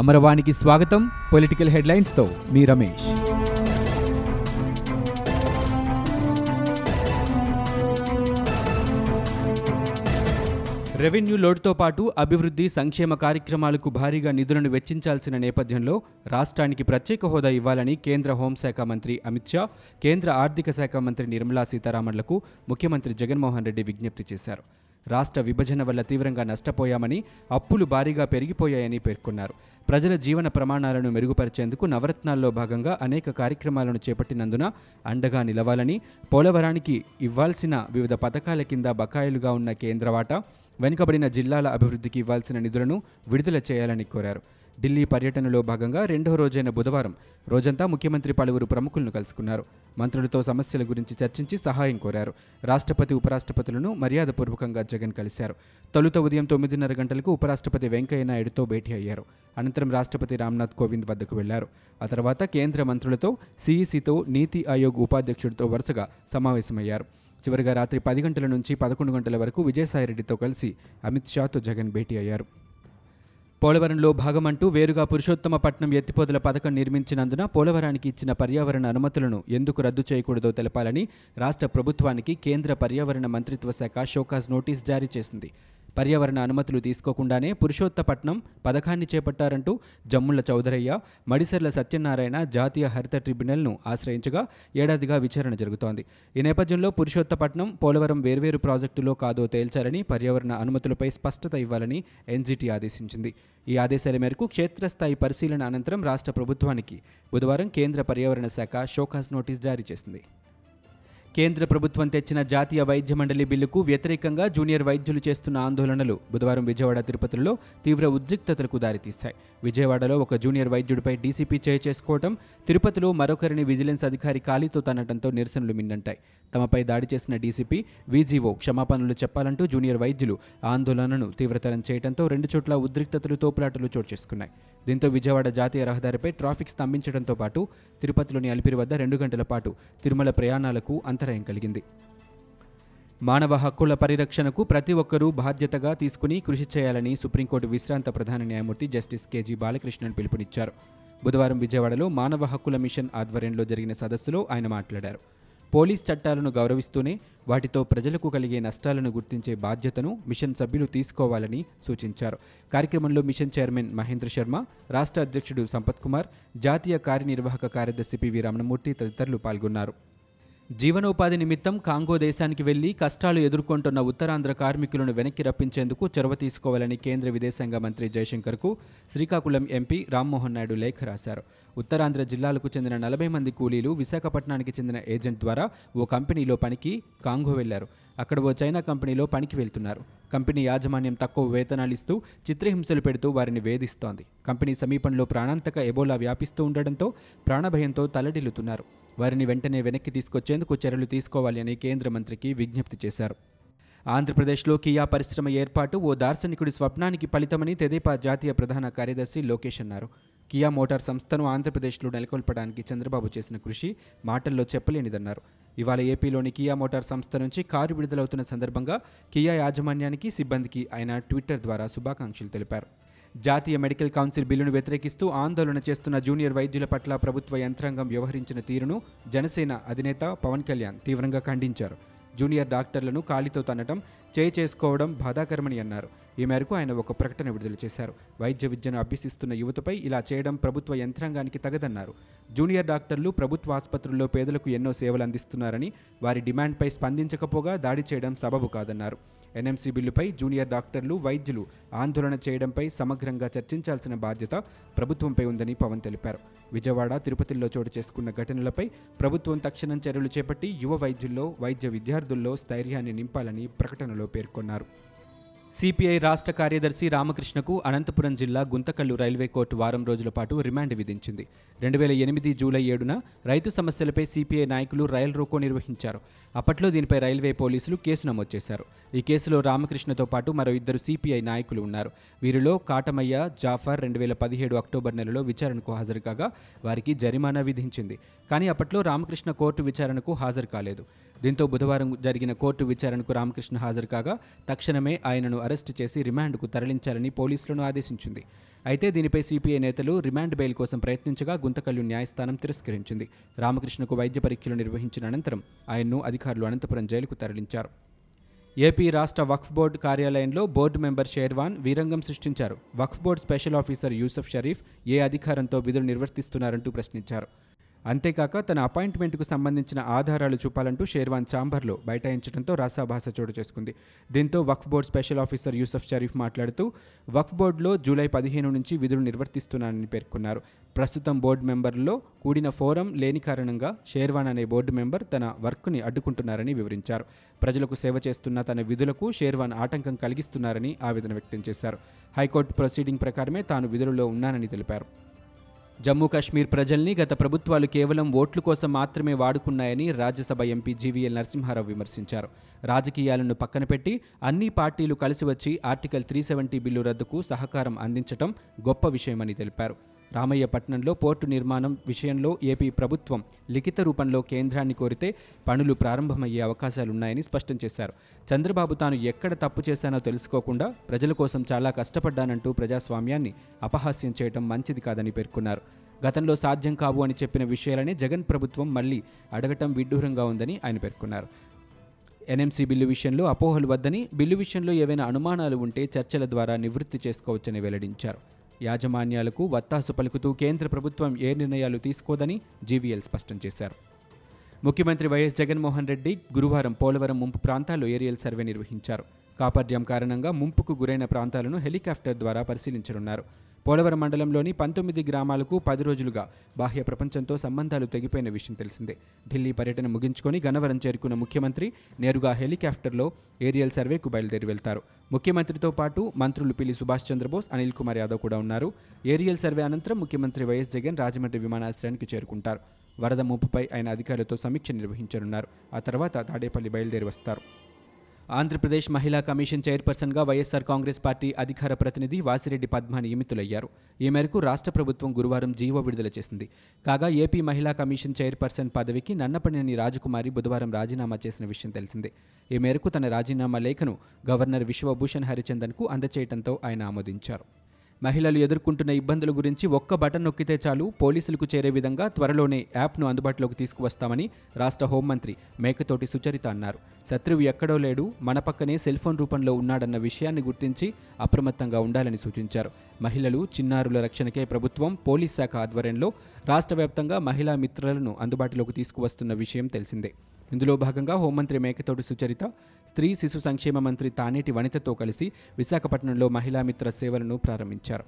అమరవాణికి స్వాగతం పొలిటికల్ హెడ్లైన్స్తో మీ రమేష్. రెవెన్యూ లోటుతో పాటు అభివృద్ధి సంక్షేమ కార్యక్రమాలకు భారీగా నిధులను వెచ్చించాల్సిన నేపథ్యంలో రాష్ట్రానికి ప్రత్యేక హోదా ఇవ్వాలని కేంద్ర హోంశాఖ మంత్రి అమిత్ షా కేంద్ర ఆర్థిక శాఖ మంత్రి నిర్మలా సీతారామన్లకు ముఖ్యమంత్రి జగన్మోహన్ రెడ్డి విజ్ఞప్తి చేశారు. రాష్ట్ర విభజన వల్ల తీవ్రంగా నష్టపోయామని అప్పులు భారీగా పెరిగిపోయాయని పేర్కొన్నారు. ప్రజల జీవన ప్రమాణాలను మెరుగుపరిచేందుకు నవరత్నాల్లో భాగంగా అనేక కార్యక్రమాలను చేపట్టినందున అండగా నిలవాలని పోలవరానికి ఇవ్వాల్సిన వివిధ పథకాల కింద బకాయిలుగా ఉన్న కేంద్ర వాటా వెనుకబడిన జిల్లాల అభివృద్ధికి ఇవ్వాల్సిన నిధులను విడుదల చేయాలని కోరారు. ఢిల్లీ పర్యటనలో భాగంగా రెండో రోజైన బుధవారం రోజంతా ముఖ్యమంత్రి పలువురు ప్రముఖులను కలుసుకున్నారు. మంత్రులతో సమస్యల గురించి చర్చించి సహాయం కోరారు. రాష్ట్రపతి ఉపరాష్ట్రపతులను మర్యాదపూర్వకంగా జగన్ కలిశారు. తొలుత ఉదయం తొమ్మిదిన్నర గంటలకు ఉపరాష్ట్రపతి వెంకయ్య నాయుడుతో భేటీ అయ్యారు. అనంతరం రాష్ట్రపతి రామ్నాథ్ కోవింద్ వద్దకు వెళ్ళారు. ఆ తర్వాత కేంద్ర మంత్రులతో సీఈసీతో నీతి ఆయోగ్ ఉపాధ్యక్షుడితో వరుసగా సమావేశమయ్యారు. చివరిగా రాత్రి పది గంటల నుంచి పదకొండు గంటల వరకు విజయసాయిరెడ్డితో కలిసి అమిత్ షాతో జగన్ భేటీ అయ్యారు. పోలవరంలో భాగమంటూ వేరుగా పురుషోత్తమ పట్నం ఎత్తిపోతల పథకం నిర్మించినందున పోలవరానికి ఇచ్చిన పర్యావరణ అనుమతులను ఎందుకు రద్దు చేయకూడదో తెలపాలని రాష్ట్ర ప్రభుత్వానికి కేంద్ర పర్యావరణ మంత్రిత్వ శాఖ షోకాజ్ నోటీస్ జారీ చేసింది. పర్యావరణ అనుమతులు తీసుకోకుండానే పురుషోత్తపట్నం పథకాన్ని చేపట్టారంటూ జమ్ముల చౌదరయ్య మడిసర్ల సత్యనారాయణ జాతీయ హరిత ట్రిబ్యునల్ను ఆశ్రయించగా ఏడాదిగా విచారణ జరుగుతోంది. ఈ నేపథ్యంలో పురుషోత్తపట్నం పోలవరం వేర్వేరు ప్రాజెక్టులో కాదో తేల్చాలని పర్యావరణ అనుమతులపై స్పష్టత ఇవ్వాలని ఎన్జీటీ ఆదేశించింది. ఈ ఆదేశాల మేరకు క్షేత్రస్థాయి పరిశీలన అనంతరం రాష్ట్ర ప్రభుత్వానికి బుధవారం కేంద్ర పర్యావరణ శాఖ షోకాస్ నోటీస్ జారీ చేసింది. కేంద్ర ప్రభుత్వం తెచ్చిన జాతీయ వైద్య మండలి బిల్లుకు వ్యతిరేకంగా జూనియర్ వైద్యులు చేస్తున్న ఆందోళనలు బుధవారం విజయవాడ తిరుపతిలో తీవ్ర ఉద్రిక్తతలకు దారితీస్తాయి విజయవాడలో ఒక జూనియర్ వైద్యుడిపై డీసీపీ చేయి చేసుకోవటం తిరుపతిలో మరొకరిని విజిలెన్స్ అధికారి ఖాళీతో తనటంతో నిరసనలు మిన్నంటాయి. తమపై దాడి చేసిన డీసీపీ వీజీఓ క్షమాపణలు చెప్పాలంటూ జూనియర్ వైద్యులు ఆందోళనను తీవ్రతరం చేయడంతో రెండు చోట్ల ఉద్రిక్తతలు తోపులాటలు చోటు చేసుకున్నాయి. దీంతో విజయవాడ జాతీయ రహదారిపై ట్రాఫిక్ స్తంభించడంతో పాటు తిరుపతిలోని అలిపిరి వద్ద రెండు గంటల పాటు తిరుమల ప్రయాణాలకు అంతరాయం కలిగింది. మానవ హక్కుల పరిరక్షణకు ప్రతి ఒక్కరూ బాధ్యతగా తీసుకుని కృషి చేయాలని సుప్రీంకోర్టు విశ్రాంత ప్రధాన న్యాయమూర్తి జస్టిస్ కేజీ బాలకృష్ణన్ పిలుపునిచ్చారు. బుధవారం విజయవాడలో మానవ హక్కుల మిషన్ ఆధ్వర్యంలో జరిగిన సదస్సులో ఆయన మాట్లాడారు. పోలీస్ చట్టాలను గౌరవిస్తూనే వాటితో ప్రజలకు కలిగే నష్టాలను గుర్తించే బాధ్యతను మిషన్ సభ్యులు తీసుకోవాలని సూచించారు. కార్యక్రమంలో మిషన్ చైర్మన్ మహేంద్ర శర్మ రాష్ట్ర అధ్యక్షుడు సంపత్ కుమార్ జాతీయ కార్యనిర్వాహక కార్యదర్శి పివి రమణమూర్తి తదితరులు పాల్గొన్నారు. జీవనోపాధి నిమిత్తం కాంగో దేశానికి వెళ్ళి కష్టాలు ఎదుర్కొంటున్న ఉత్తరాంధ్ర కార్మికులను వెనక్కి రప్పించేందుకు చొరవ తీసుకోవాలని కేంద్ర విదేశాంగ మంత్రి జయశంకర్కు శ్రీకాకుళం ఎంపీ రామ్మోహన్ నాయుడు లేఖ రాశారు. ఉత్తరాంధ్ర జిల్లాలకు చెందిన నలభై మంది కూలీలు విశాఖపట్నానికి చెందిన ఏజెంట్ ద్వారా ఓ కంపెనీలో పనికి కాంగో వెళ్ళారు అక్కడ ఓ చైనా కంపెనీలో పనికి వెళ్తున్నారు. కంపెనీ యాజమాన్యం తక్కువ వేతనాలు ఇస్తూ చిత్రహింసలు పెడుతూ వారిని వేధిస్తోంది. కంపెనీ సమీపంలో ప్రాణాంతక ఎబోలా వ్యాపిస్తూ ఉండడంతో ప్రాణభయంతో తలడిల్లుతున్నారు. వారిని వెంటనే వెనక్కి తీసుకొచ్చేందుకు చర్యలు తీసుకోవాలి అని కేంద్ర మంత్రికి విజ్ఞప్తి చేశారు. ఆంధ్రప్రదేశ్లో కియా పరిశ్రమ ఏర్పాటు ఓ దార్శనికుడి స్వప్నానికి ఫలితమని తెదేపా జాతీయ ప్రధాన కార్యదర్శి లోకేష్ అన్నారు. కియా మోటార్ సంస్థను ఆంధ్రప్రదేశ్లో నెలకొల్పడానికి చంద్రబాబు చేసిన కృషి మాటల్లో చెప్పలేనిదన్నారు. ఇవాళ ఏపీలోని కియా మోటార్ సంస్థ నుంచి కారు విడుదలవుతున్న సందర్భంగా కియా యాజమాన్యానికి సిబ్బందికి ఆయన ట్విట్టర్ ద్వారా శుభాకాంక్షలు తెలిపారు. జాతీయ మెడికల్ కౌన్సిల్ బిల్లును వ్యతిరేకిస్తూ ఆందోళన చేస్తున్న జూనియర్ వైద్యుల పట్ల ప్రభుత్వ యంత్రాంగం వ్యవహరించిన తీరును జనసేన అధినేత పవన్ కళ్యాణ్ తీవ్రంగా ఖండించారు. జూనియర్ డాక్టర్లను కాలితో తన్నటం చేయి చేసుకోవడం బాధాకరమని అన్నారు. ఈ మేరకు ఆయన ఒక ప్రకటన విడుదల చేశారు. వైద్య విద్యను అభ్యసిస్తున్న యువతపై ఇలా చేయడం ప్రభుత్వ యంత్రాంగానికి తగదన్నారు. జూనియర్ డాక్టర్లు ప్రభుత్వ ఆసుపత్రుల్లో పేదలకు ఎన్నో సేవలు అందిస్తున్నారని వారి డిమాండ్పై స్పందించకపోగా దాడి చేయడం సబబు కాదన్నారు. ఎన్ఎంసీ బిల్లుపై జూనియర్ డాక్టర్లు వైద్యులు ఆందోళన చేయడంపై సమగ్రంగా చర్చించాల్సిన బాధ్యత ప్రభుత్వంపై ఉందని పవన్ తెలిపారు. విజయవాడ తిరుపతిలో చోటు చేసుకున్న ఘటనలపై ప్రభుత్వం తక్షణం చర్యలు చేపట్టి యువ వైద్యుల్లో వైద్య విద్యార్థుల్లో స్థైర్యాన్ని నింపాలని ప్రకటనలో పేర్కొన్నారు. సిపిఐ రాష్ట్ర కార్యదర్శి రామకృష్ణకు అనంతపురం జిల్లా గుంతకల్లు రైల్వే కోర్టు వారం రోజుల పాటు రిమాండ్ విధించింది. రెండు వేల ఎనిమిది జూలై ఏడున రైతు సమస్యలపై సిపిఐ నాయకులు రైల్ రోకో నిర్వహించారు. అప్పట్లో దీనిపై రైల్వే పోలీసులు కేసు నమోదు చేశారు. ఈ కేసులో రామకృష్ణతో పాటు మరో ఇద్దరు సిపిఐ నాయకులు ఉన్నారు. వీరిలో కాటమయ్య జాఫర్ రెండు వేల పదిహేడు అక్టోబర్ నెలలో విచారణకు హాజరు కాగా వారికి జరిమానా విధించింది. కానీ అప్పట్లో రామకృష్ణ కోర్టు విచారణకు హాజరు కాలేదు. దీంతో బుధవారం జరిగిన కోర్టు విచారణకు రామకృష్ణ హాజరు కాగా తక్షణమే ఆయనను అరెస్టు చేసి రిమాండ్కు తరలించాలని పోలీసులను ఆదేశించింది. అయితే దీనిపై సిపిఐ నేతలు రిమాండ్ బెయిల్ కోసం ప్రయత్నించగా గుంతకల్లు న్యాయస్థానం తిరస్కరించింది. రామకృష్ణకు వైద్య పరీక్షలు నిర్వహించిన అనంతరం ఆయన్ను అధికారులు అనంతపురం జైలుకు తరలించారు. ఏపీ రాష్ట్ర వక్ఫ్ బోర్డు కార్యాలయంలో బోర్డు మెంబర్ షేర్వాన్ వీరంగం సృష్టించారు. Waqf board special officer Yusuf Sharif ఏ అధికారంతో విధులు నిర్వర్తిస్తున్నారంటూ ప్రశ్నించారు. అంతేకాక తన అపాయింట్మెంట్కు సంబంధించిన ఆధారాలు చూపాలంటూ షేర్వాన్ ఛాంబర్లో బైఠాయించడంతో రాసాభాస చోటు చేసుకుంది. దీంతో Waqf board special officer Yusuf Sharif మాట్లాడుతూ వక్ఫ్ బోర్డులో జూలై పదిహేను నుంచి విధులు నిర్వర్తిస్తున్నానని పేర్కొన్నారు. ప్రస్తుతం బోర్డు మెంబర్లో కూడిన ఫోరం లేని కారణంగా షేర్వాన్ అనే బోర్డు మెంబర్ తన వర్క్ని అడ్డుకుంటున్నారని వివరించారు. ప్రజలకు సేవ చేస్తున్న తన విధులకు షేర్వాన్ ఆటంకం కలిగిస్తున్నారని ఆవేదన వ్యక్తం చేశారు. హైకోర్టు ప్రొసీడింగ్ ప్రకారమే తాను విధులలో ఉన్నానని తెలిపారు. జమ్మూ కాశ్మీర్ ప్రజల్ని గత ప్రభుత్వాలు కేవలం ఓట్లు కోసం మాత్రమే వాడుకున్నాయని రాజ్యసభ ఎంపీ జీవీఎల్ నరసింహారావు విమర్శించారు. రాజకీయాలను పక్కన పెట్టి అన్ని పార్టీలు కలిసి వచ్చి ఆర్టికల్ త్రీ సెవెంటీ బిల్లు రద్దుకు సహకారం అందించటం గొప్ప విషయమని తెలిపారు. రామయ్యపట్నంలో పోర్టు నిర్మాణం విషయంలో ఏపీ ప్రభుత్వం లిఖిత రూపంలో కేంద్రాన్ని కోరితే పనులు ప్రారంభమయ్యే అవకాశాలున్నాయని స్పష్టం చేశారు. చంద్రబాబు తాను ఎక్కడ తప్పు చేశానో తెలుసుకోకుండా ప్రజల కోసం చాలా కష్టపడ్డానంటూ ప్రజాస్వామ్యాన్ని అపహాస్యం చేయడం మంచిది కాదని పేర్కొన్నారు. గతంలో సాధ్యం కావు అని చెప్పిన విషయాలనే జగన్ ప్రభుత్వం మళ్ళీ అడగటం విడ్డూరంగా ఉందని ఆయన పేర్కొన్నారు. ఎన్ఎంసీ బిల్లు విషయంలో అపోహలు వద్దని బిల్లు విషయంలో ఏవైనా అనుమానాలు ఉంటే చర్చల ద్వారా నివృత్తి చేసుకోవచ్చని వెల్లడించారు. యాజమాన్యాలకు వత్తాసు పలుకుతూ కేంద్ర ప్రభుత్వం ఏ నిర్ణయాలు తీసుకోదని జీవీఎల్ స్పష్టం చేశారు. ముఖ్యమంత్రి వైఎస్ జగన్మోహన్ రెడ్డి గురువారం పోలవరం ముంపు ప్రాంతాల్లో ఏరియల్ సర్వే నిర్వహించారు. కాపర్డ్యం కారణంగా ముంపుకు గురైన ప్రాంతాలను హెలికాప్టర్ ద్వారా పరిశీలించనున్నారు. పోలవరం మండలంలోని పంతొమ్మిది గ్రామాలకు పది రోజులుగా బాహ్య ప్రపంచంతో సంబంధాలు తెగిపోయిన విషయం తెలిసిందే. ఢిల్లీ పర్యటన ముగించుకొని గన్నవరం చేరుకున్న ముఖ్యమంత్రి నేరుగా హెలికాప్టర్లో ఏరియల్ సర్వేకు బయలుదేరి వెళ్తారు. ముఖ్యమంత్రితో పాటు మంత్రులు పిల్లి సుభాష్ చంద్రబోస్ అనిల్ కుమార్ యాదవ్ కూడా ఉన్నారు. ఏరియల్ సర్వే అనంతరం ముఖ్యమంత్రి వైఎస్ జగన్ రాజమండ్రి విమానాశ్రయానికి చేరుకుంటారు. వరద ముప్పుపై ఆయన అధికారులతో సమీక్ష నిర్వహించనున్నారు. ఆ తర్వాత తాడేపల్లి బయలుదేరి వస్తారు. ఆంధ్రప్రదేశ్ మహిళా కమిషన్ చైర్పర్సన్గా వైఎస్సార్ కాంగ్రెస్ పార్టీ అధికార ప్రతినిధి వాసిరెడ్డి పద్మ నియమితులయ్యారు. ఈ మేరకు రాష్ట్ర ప్రభుత్వం గురువారం జీవో విడుదల చేసింది. కాగా ఏపీ మహిళా కమిషన్ చైర్పర్సన్ పదవికి నన్నపనేని రాజకుమారి బుధవారం రాజీనామా చేసిన విషయం తెలిసిందే. ఈ మేరకు తన రాజీనామా లేఖను గవర్నర్ విశ్వభూషణ్ హరిచందన్కు అందచేయడంతో ఆయన ఆమోదించారు. మహిళలు ఎదుర్కొంటున్న ఇబ్బందుల గురించి ఒక్క బటన్ నొక్కితే చాలు పోలీసులకు చేరే విధంగా త్వరలోనే యాప్ను అందుబాటులోకి తీసుకువస్తామని రాష్ట్ర హోంమంత్రి మేకతోటి సుచరిత అన్నారు. శత్రువు ఎక్కడో లేడు మన పక్కనే సెల్ ఫోన్ రూపంలో ఉన్నాడన్న విషయాన్ని గుర్తించి అప్రమత్తంగా ఉండాలని సూచించారు. మహిళలు చిన్నారుల రక్షణకే ప్రభుత్వం పోలీస్ శాఖ ఆధ్వర్యంలో రాష్ట్ర వ్యాప్తంగా మహిళా మిత్రులను అందుబాటులోకి తీసుకువస్తున్న విషయం తెలిసిందే. ఇందులో భాగంగా హోంమంత్రి మేకతోటి సుచరిత స్త్రీ శిశు సంక్షేమ మంత్రి తానేటి వనితతో కలిసి విశాఖపట్నంలో మహిళా మిత్ర సేవలను ప్రారంభించారు.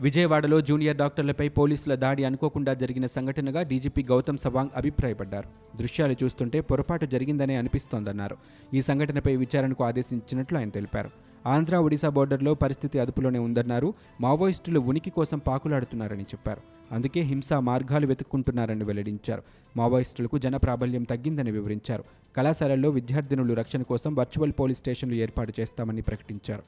విజయవాడలో జూనియర్ డాక్టర్లపై పోలీసుల దాడి అనుకోకుండా జరిగిన సంఘటనగా డీజీపీ గౌతమ్ సవాంగ్ అభిప్రాయపడ్డారు. దృశ్యాలు చూస్తుంటే పొరపాటు జరిగిందనే అనిపిస్తోందన్నారు. ఈ సంఘటనపై విచారణకు ఆదేశించినట్లు ఆయన తెలిపారు. ఆంధ్ర ఒడిశా బోర్డర్లో పరిస్థితి అదుపులోనే ఉందన్నారు. మావోయిస్టులు ఉనికి కోసం పాకులాడుతున్నారని చెప్పారు. అందుకే హింసా మార్గాలు వెతుక్కుంటున్నారని వెల్లడించారు. మావోయిస్టులకు జన ప్రాబల్యం తగ్గిందని వివరించారు. కళాశాలల్లో విద్యార్థినులు రక్షణ కోసం వర్చువల్ పోలీస్ స్టేషన్లు ఏర్పాటు చేస్తామని ప్రకటించారు.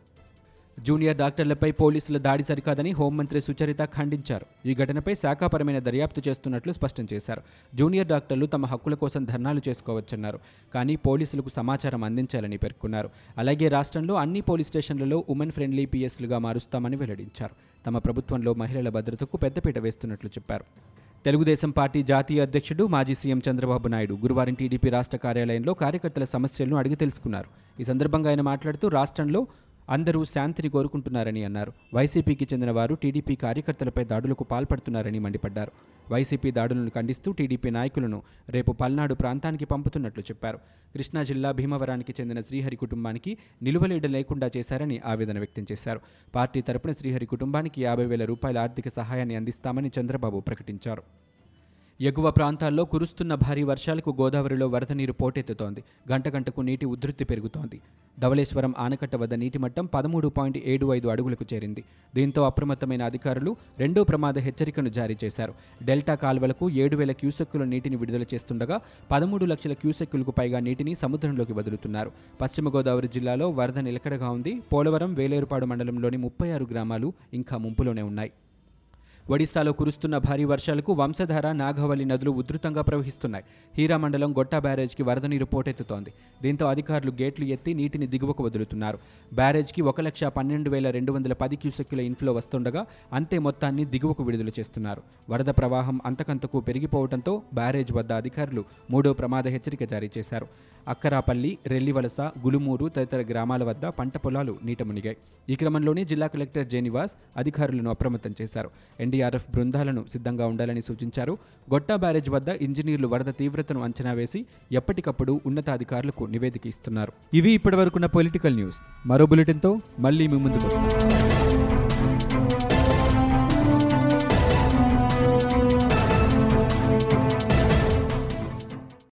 జూనియర్ డాక్టర్లపై పోలీసుల దాడి సరికాదని హోంమంత్రి సుచరిత ఖండించారు. ఈ ఘటనపై శాఖాపరమైన దర్యాప్తు చేస్తున్నట్లు స్పష్టం చేశారు. జూనియర్ డాక్టర్లు తమ హక్కుల కోసం ధర్నాలు చేసుకోవచ్చన్నారు. కానీ పోలీసులకు సమాచారం అందించాలని పేర్కొన్నారు. అలాగే రాష్ట్రంలో అన్ని పోలీస్ స్టేషన్లలో ఉమెన్ ఫ్రెండ్లీ పిఎస్లుగా మారుస్తామని వెల్లడించారు. తమ ప్రభుత్వంలో మహిళల భద్రతకు పెద్దపీట వేస్తున్నట్లు చెప్పారు. తెలుగుదేశం పార్టీ జాతీయ అధ్యక్షుడు మాజీ సీఎం చంద్రబాబు నాయుడు గురువారం టీడీపీ రాష్ట్ర కార్యాలయంలో కార్యకర్తల సమస్యలను అడిగి తెలుసుకున్నారు. ఈ సందర్భంగా ఆయన మాట్లాడుతూ రాష్ట్రంలో అందరూ శాంతిని కోరుకుంటున్నారని అన్నారు. వైసీపీకి చెందిన వారు టీడీపీ కార్యకర్తలపై దాడులకు పాల్పడుతున్నారని మండిపడ్డారు. వైసీపీ దాడులను ఖండిస్తూ టీడీపీ నాయకులను రేపు పల్నాడు ప్రాంతానికి పంపుతున్నట్లు చెప్పారు. కృష్ణా జిల్లా భీమవరానికి చెందిన శ్రీహరి కుటుంబానికి నిలువలేడ లేకుండా చేశారని ఆవేదన వ్యక్తం చేశారు. పార్టీ తరపున శ్రీహరి కుటుంబానికి యాభై వేల రూపాయల ఆర్థిక సహాయాన్ని అందిస్తామని చంద్రబాబు ప్రకటించారు. ఎగువ ప్రాంతాల్లో కురుస్తున్న భారీ వర్షాలకు గోదావరిలో వరద నీరు పోటెత్తుతోంది. గంట గంటకు నీటి ఉధృతి పెరుగుతోంది. ధవళేశ్వరం ఆనకట్ట వద్ద నీటి మట్టం పదమూడు పాయింట్ ఏడు ఐదు అడుగులకు చేరింది. దీంతో అప్రమత్తమైన అధికారులు రెండో ప్రమాద హెచ్చరికను జారీ చేశారు. డెల్టా కాల్వలకు ఏడు వేల క్యూసెక్కుల నీటిని విడుదల చేస్తుండగా పదమూడు లక్షల క్యూసెక్కులకు పైగా నీటిని సముద్రంలోకి వదులుతున్నారు. పశ్చిమ గోదావరి జిల్లాలో వరద నిలకడగా ఉంది. పోలవరం వేలేరుపాడు మండలంలోని ముప్పై ఆరు గ్రామాలు ఇంకా ముంపులోనే ఉన్నాయి. ఒడిశాలో కురుస్తున్న భారీ వర్షాలకు వంశధార నాగవల్లి నదులు ఉధృతంగా ప్రవహిస్తున్నాయి. హీరా మండలం గొట్టా బ్యారేజ్కి వరద నీరు పోటెత్తుతోంది. దీంతో అధికారులు గేట్లు ఎత్తి నీటిని దిగువకు వదులుతున్నారు. బ్యారేజ్కి ఒక లక్ష పన్నెండు వేల రెండు వందల పది క్యూసెక్కుల ఇన్ఫ్లో వస్తుండగా అంతే మొత్తాన్ని దిగువకు విడుదల చేస్తున్నారు. వరద ప్రవాహం అంతకంతకు పెరిగిపోవడంతో బ్యారేజ్ వద్ద అధికారులు మూడో ప్రమాద హెచ్చరిక జారీ చేశారు. అక్కరాపల్లి రెల్లివలస గులుమూరు తదితర గ్రామాల వద్ద పంట పొలాలు నీట మునిగాయి. ఈ క్రమంలోనే జిల్లా కలెక్టర్ జేనివాస్ అధికారులను అప్రమత్తం చేశారు. ఎన్డీఆర్ఎఫ్ బృందాలను సిద్ధంగా ఉండాలని సూచించారు. గొట్టా బ్యారేజ్ వద్ద ఇంజనీర్లు వరద తీవ్రతను అంచనా వేసి ఎప్పటికప్పుడు ఉన్నతాధికారులకు నివేదిక ఇస్తున్నారు. ఇవి ఇప్పటివరకున్న పొలిటికల్ న్యూస్. మరో బులెటిన్తో మళ్ళీ మీ ముందుకు వస్తాం.